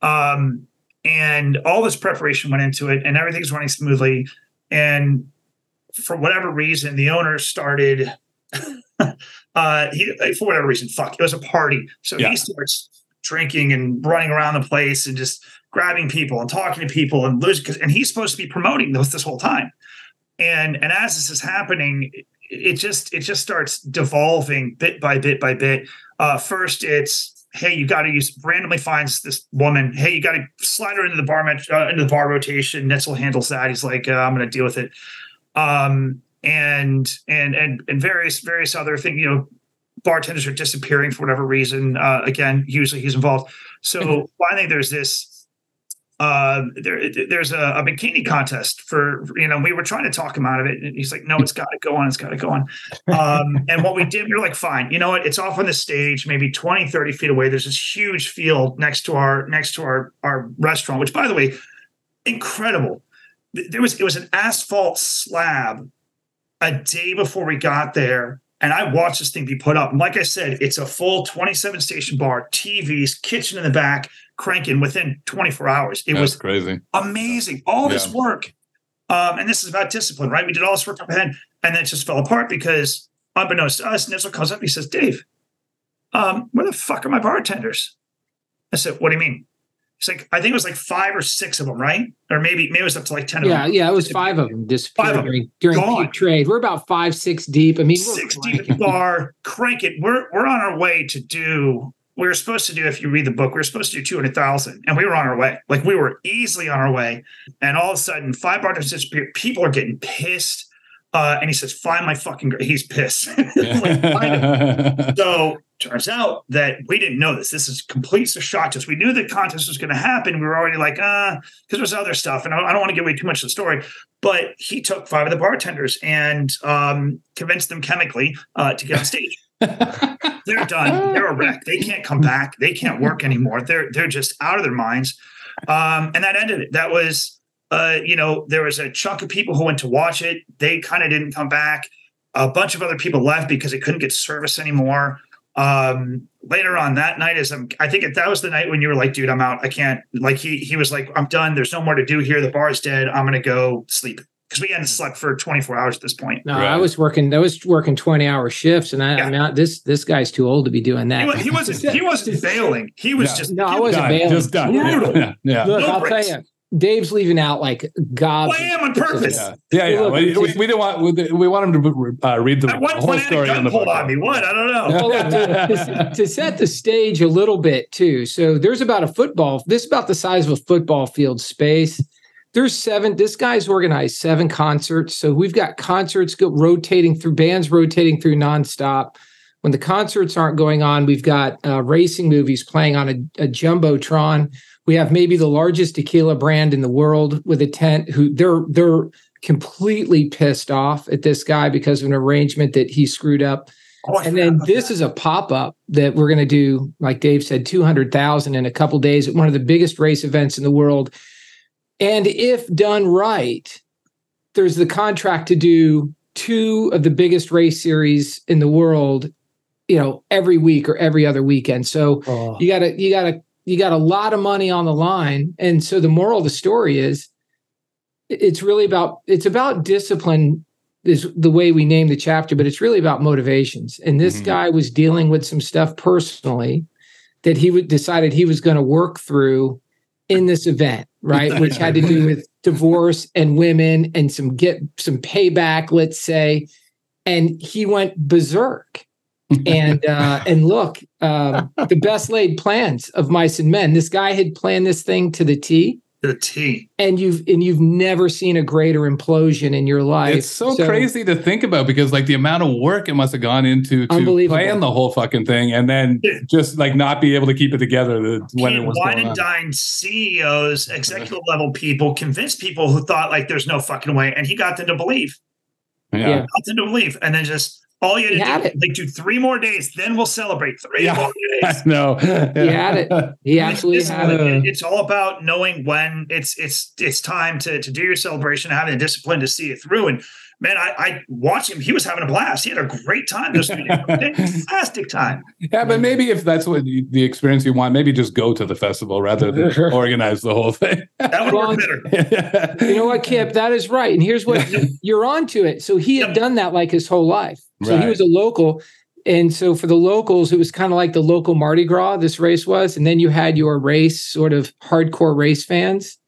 Um, and all this preparation went into it, and everything's running smoothly. And for whatever reason, the owner started. uh, he for whatever reason, fuck, it was a party, so yeah. he starts drinking and running around the place and just grabbing people and talking to people and losing. And he's supposed to be promoting this this whole time. And and as this is happening, it just it just starts devolving bit by bit by bit. Uh, first, it's "Hey, you got to use." Randomly finds this woman. Hey, you got to slide her into the bar uh, into the bar rotation. Nitzel handles that. He's like, uh, "I'm going to deal with it." Um, and and and and various various other things. You know, bartenders are disappearing for whatever reason. Uh, again, usually he's involved. So finally, there's this uh, there, there's a, a, bikini contest for you know we were trying to talk him out of it and he's like no it's got to go on it's got to go on um, and what we did we were like fine you know what it's off on the stage maybe 20 30 feet away there's this huge field next to our next to our our restaurant which by the way incredible there was it was an asphalt slab a day before we got there and I watched this thing be put up. And like I said, it's a full 27 station bar, TVs, kitchen in the back, cranking within 24 hours. It That's was crazy. Amazing. All Yeah. this work. Um, and this is about discipline, right? We did all this work up ahead, and then it just fell apart because, unbeknownst to us, Nitzel comes up and he says, Dave, um, where the fuck are my bartenders? I said, What do you mean? He's like, I think it was like five or six of them, right? Or maybe maybe it was up to like 10 Yeah, of them. yeah, yeah, it was five of them disappeared Five of 'em. during, during Gone. peak trade. We're about five, six deep. I mean, we're Six deep cranking. at bar, crank it. We're we're on our way to do we were supposed to do, if you read the book, we were supposed to do 200,000 and we were on our way. Like we were easily on our way. And all of a sudden, five bartenders disappeared. People are getting pissed. Uh, and he says, find my fucking, gr-" he's pissed. Like, find him. So turns out that we didn't know this. This is complete shock to us. We knew the contest was going to happen. We were already like, uh, because there's other stuff, and I, I don't want to give away too much of the story. But he took five of the bartenders and um, convinced them chemically uh, to get on stage. they're done. They're a wreck. They can't come back. They can't work anymore. They're they're just out of their minds. Um, and that ended it. That was, uh, you know, there was a chunk of people who went to watch it. They kind of didn't come back. A bunch of other people left because they couldn't get service anymore. Um, later on that night, is um, I think that was the night when you were like, "Dude, I'm out. I can't." Like he he was like, "I'm done. There's no more to do here. The bar is dead. I'm gonna go sleep." Because we hadn't slept for 24 hours at this point. No, Right. I was working. I was working twenty hour shifts, and I, Yeah. I mean, I- this this guy's too old to be doing that. He, he wasn't. He wasn't failing. He was Yeah. just. No, I he was wasn't Done. bailing. Just done. Brutal. Yeah. Yeah. Look, No I'll breaks. tell you, Dave's leaving out like gobs. I am on purpose. Yeah, yeah, yeah. Look, We, we, we didn't want we, we want him to uh, read the At one whole point, I had story on the pulled book. on me. What? I don't know. Well, look, to, to- to set the stage a little bit too. So there's about a football. This is about the size of a football field space. There's seven. This guy's organized seven concerts. So we've got concerts go, rotating through bands rotating through nonstop. When the concerts aren't going on, we've got uh, racing movies playing on a, a jumbotron. We have maybe the largest tequila brand in the world with a tent. Who they're they're completely pissed off at this guy because of an arrangement that he screwed up Oh, and then this that. is a pop-up that we're going to do like dave said 200000 in a couple days at one of the biggest race events in the world and if done right there's the contract to do two of the biggest race series in the world you know every week or every other weekend so Oh. you gotta you gotta you got a lot of money on the line. And so the moral of the story is it's really about it's about discipline is the way we name the chapter but it's really about motivations. And this Mhm. guy was dealing with some stuff personally that he would decided he was going to work through in this event right? Which had to do with divorce and women and some get some payback let's say. And he went berserk and uh and look um the best laid plans of mice and men this guy had planned this thing to the t the T. and you've and you've never seen a greater implosion in your life It's so, crazy to think about because like the amount of work it must have gone into to plan the whole fucking thing and then just like not be able to keep it together the, when it was wine going dine CEOs, executive level people, convinced people who thought like there's no fucking way, and he got them to believe. Yeah. Yeah. Got them to believe, and then just all you He had had to do, it. like do three more days, then we'll celebrate three Yeah. more days. no. He had it. He absolutely It's had it. It's all about knowing when it's it's it's time to to do your celebration, having the discipline to see it through. And man, I, I watched him. He was having a blast. He had a great time this three days. Fantastic time. Yeah, but maybe if that's what you, the experience you want, maybe just go to the festival rather than organize the whole thing. That would Well, work better. You know what, Kip? That is right. And here's what you're on to it. So he had Yep. done that like his whole life. So he was a local. And so for the locals, it was kind of like the local Mardi Gras, this race was. And then you had your race, sort of hardcore race fans.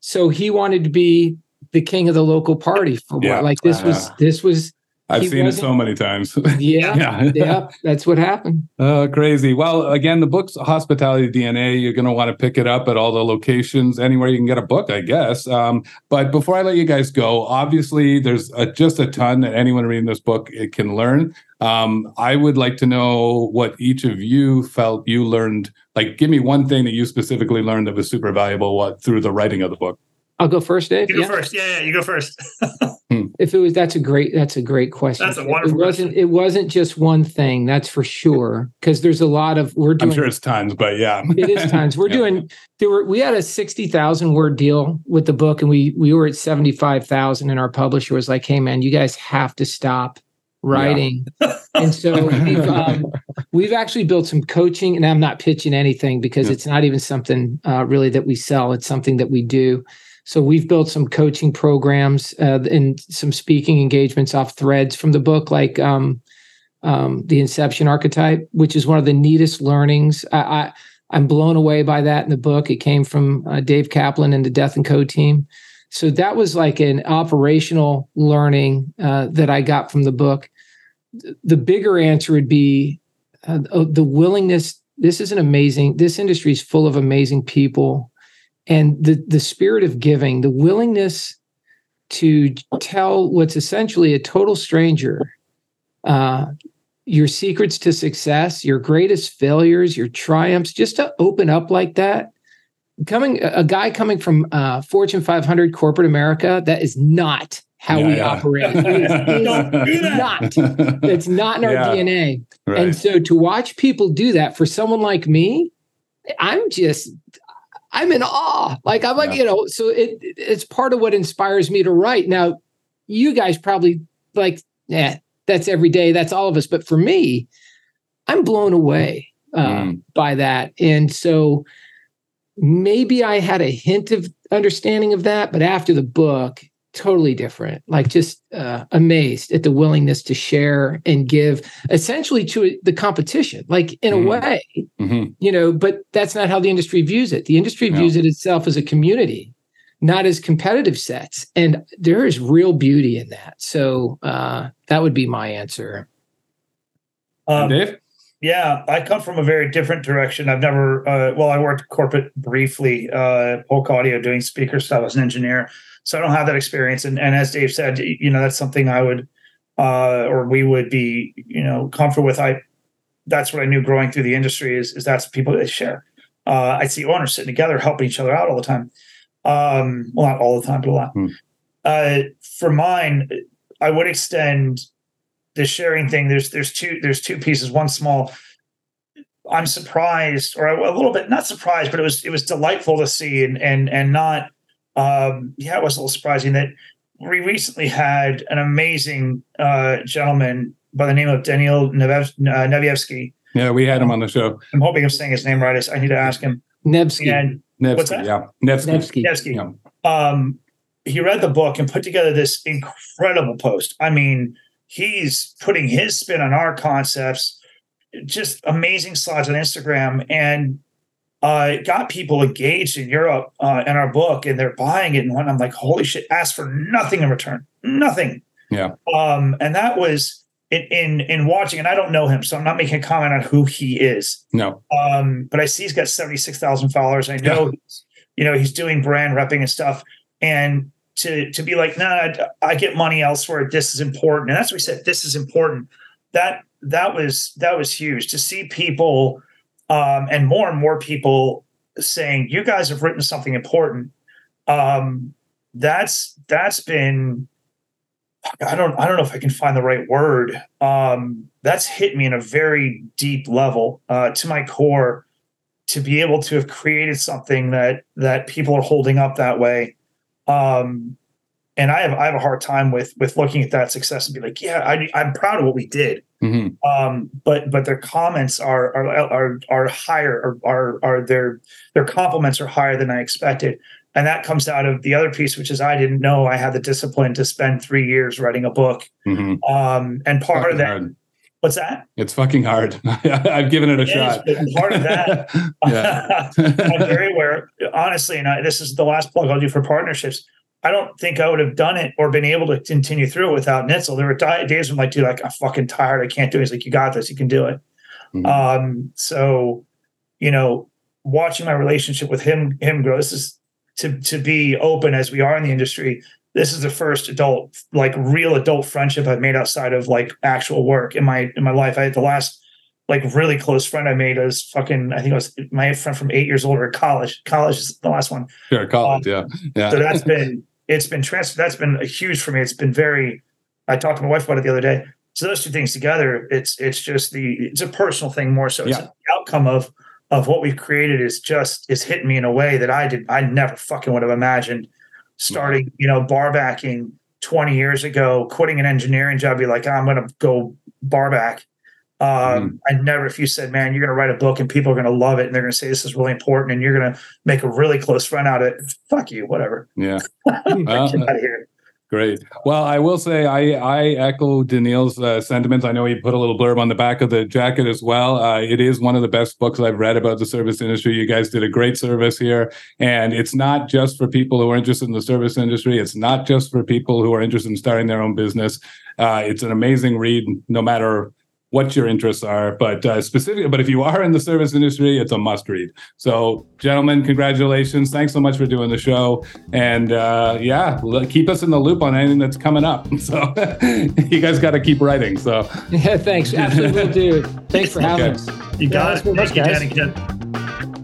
So he wanted to be the king of the local party for Yeah. what? Like this was Uh-huh. this was I've seen it so many times. Yeah, yeah. yeah, that's what happened. Oh, crazy. Well, again, the book's Hospitality DNA. You're going to want to pick it up at all the locations, anywhere you can get a book, I guess. Um, but before I let you guys go, obviously, there's a, just a ton that anyone reading this book it can learn. Um, I would like to know what each of you felt you learned. Like, give me one thing that you specifically learned that was super valuable what, through the writing of the book. I'll go first, Dave. You go Yeah. first. Yeah, yeah, you go first. If it was, that's a great, that's a great question. That's a wonderful It wasn't, it wasn't just one thing. That's for sure. Because there's a lot of we're doing. I'm sure it's tons, but yeah. it is tons. we're Yeah. doing. There were we had a sixty thousand word deal with the book, and we we were at seventy five thousand, and our publisher was like, "Hey, man, you guys have to stop writing." and so we've um, we've actually built some coaching, and I'm not pitching anything because Yeah. it's not even something uh, really that we sell. It's something that we do. So we've built some coaching programs uh, and some speaking engagements off threads from the book, like um, um, the Inception archetype, which is one of the neatest learnings. I, I I'm blown away by that in the book. It came from uh, Dave Kaplan and the Death and Co team. So that was like an operational learning uh, that I got from the book. The bigger answer would be uh, oh, the willingness. This is an amazing. This industry is full of amazing people, and the the spirit of giving, the willingness to tell what's essentially a total stranger uh, your secrets to success, your greatest failures, your triumphs, just to open up like that. Coming, a guy coming from uh, Fortune 500 corporate America, that is not how Yeah, we yeah. operate. It is- it is Don't not. It's not in our Yeah. DNA. right. And so to watch people do that for someone like me, I'm just I'm in awe. Like I'm like, Yeah. you know, so it it's part of what inspires me to write. Now, you guys probably like, yeah, that's every day, that's all of us. But for me, I'm blown away uh, Mm. by that. And so maybe I had a hint of understanding of that, but after the book, totally different. Like just uh, amazed at the willingness to share and give essentially to the competition, like in Mhm. a way, Mhm. you know, but that's not how the industry views it. The industry No. views it itself as a community, not as competitive sets. And there is real beauty in that. So uh, that would be my answer. Um, Dave? Yeah, I come from a very different direction. I've never, uh, well, I worked corporate briefly, uh, Polk Audio doing speaker stuff as an engineer. So I don't have that experience. And, and as Dave said, you know, that's something I would, uh, or we would be, you know, comfortable with. I, that's what I knew growing through the industry is, is that's people that share. Uh, I see owners sitting together, helping each other out all the time. Um, well, not all the time, but a lot. Hmm. Uh, for mine, I would extend the sharing thing there's there's two there's two pieces one small i'm surprised or a little bit not surprised but it was it was delightful to see and and and not um yeah it was a little surprising that we recently had an amazing uh gentleman by the name of daniel Nevev- uh, nevievsky Yeah, we had him on the show. i'm hoping i'm saying his name right I- i need to ask him Nevsky. and Nevsky, What's that? yeah. Nevsky. Nevsky. Nevsky, Yeah. um, he read the book and put together this incredible post. I mean, he's putting his spin on our concepts, just amazing slides on Instagram, and uh, got people engaged in Europe uh, in our book, and they're buying it. And when I'm like, holy shit, ask for nothing in return, nothing. Yeah. Um, and that was in, in in watching, and I don't know him, so I'm not making a comment on who he is. No. Um, but I see he's got 76,000 followers. I know, he's, you know, he's doing brand repping and stuff. And to to be like, nah, I, I get money elsewhere. This is important. And that's what we said. This is important. That that was that was huge to see people um, and more and more people saying, you guys have written something important. Um, that's that's been I don't I don't know if I can find the right word. Um, that's hit me in a very deep level uh, to my core to be able to have created something that that people are holding up that way. Um, and I have I have a hard time with with looking at that success and be like, yeah, I, I'm proud of what we did. Hmm Um, but but their comments are are are, are higher or are are their their compliments are higher than I expected. And that comes out of the other piece, which is I didn't know I had the discipline to spend three years writing a book. hmm Um, and part of that, hard. what's that? It's fucking hard. I've given it a It is, shot. but part of that, yeah. I'm very aware, honestly, and I, this is the last plug I'll do for partnerships. I don't think I would have done it or been able to continue through it without Nitzel. There were days when I'm like, dude, like I'm fucking tired. I can't do it. He's like, you got this. You can do it. Mm-hmm. Um, so, you know, watching my relationship with him, him grow. This is to to be open as we are in the industry. This is the first adult, like real adult friendship I've made outside of like actual work in my in my life. I had the last like really close friend I made was fucking I think it was my friend from eight years older at college. College is the last one. Sure, college, um, yeah, yeah. So that's been it's been transferred. That's been a huge for me. It's been very. I talked to my wife about it the other day. So those two things together, it's it's just the it's a personal thing more so. It's yeah. the outcome of of what we've created is just is hitting me in a way that I did I never fucking would have imagined. Starting, you know, bar backing 20 years ago, quitting an engineering job, be like, I'm gonna go bar back. Um, mm I never, if you said, man, you're going to write a book and people are going to love it and they're going to say this is really important and you're going to make a really close friend out of it, fuck you, whatever. Yeah. Get out of here. Great. Well, I will say I I echo Daniil's uh, sentiments. I know he put a little blurb on the back of the jacket as well. Uh, it is one of the best books I've read about the service industry. You guys did a great service here, and it's not just for people who are interested in the service industry. It's not just for people who are interested in starting their own business. Uh, it's an amazing read, no matter what your interests are, but uh, specifically, but if you are in the service industry, it's a must read. So, gentlemen, congratulations! Thanks so much for doing the show, and uh, yeah, keep us in the loop on anything that's coming up. So, you guys got to keep writing. So, yeah, thanks. Absolutely, will do. Thanks for having okay. us. You got it. Thank you, Danny.